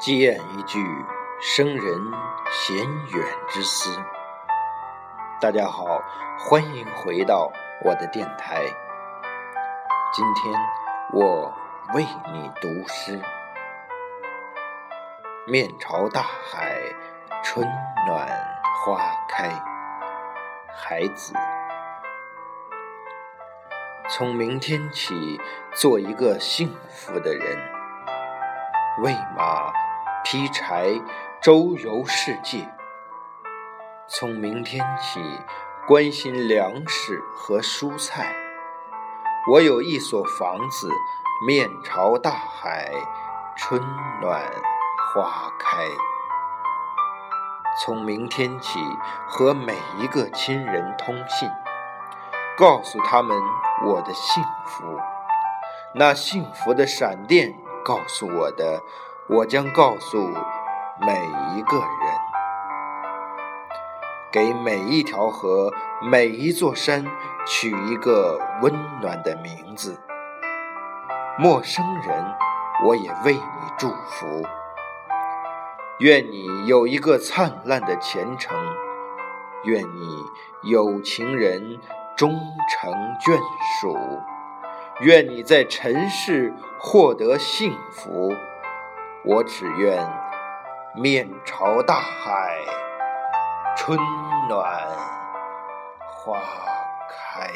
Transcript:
借一句生人闲远之思。大家好，欢迎回到我的电台。今天我为你读诗：面朝大海，春暖花开。孩子，从明天起，做一个幸福的人。喂马。劈柴，周游世界。从明天起，关心粮食和蔬菜。我有一所房子，面朝大海，春暖花开。从明天起，和每一个亲人通信，告诉他们我的幸福。那幸福的闪电告诉我的。我将告诉每一个人，给每一条河、每一座山取一个温暖的名字。陌生人，我也为你祝福。愿你有一个灿烂的前程，愿你有情人终成眷属，愿你在尘世获得幸福。我只愿面朝大海，春暖花开。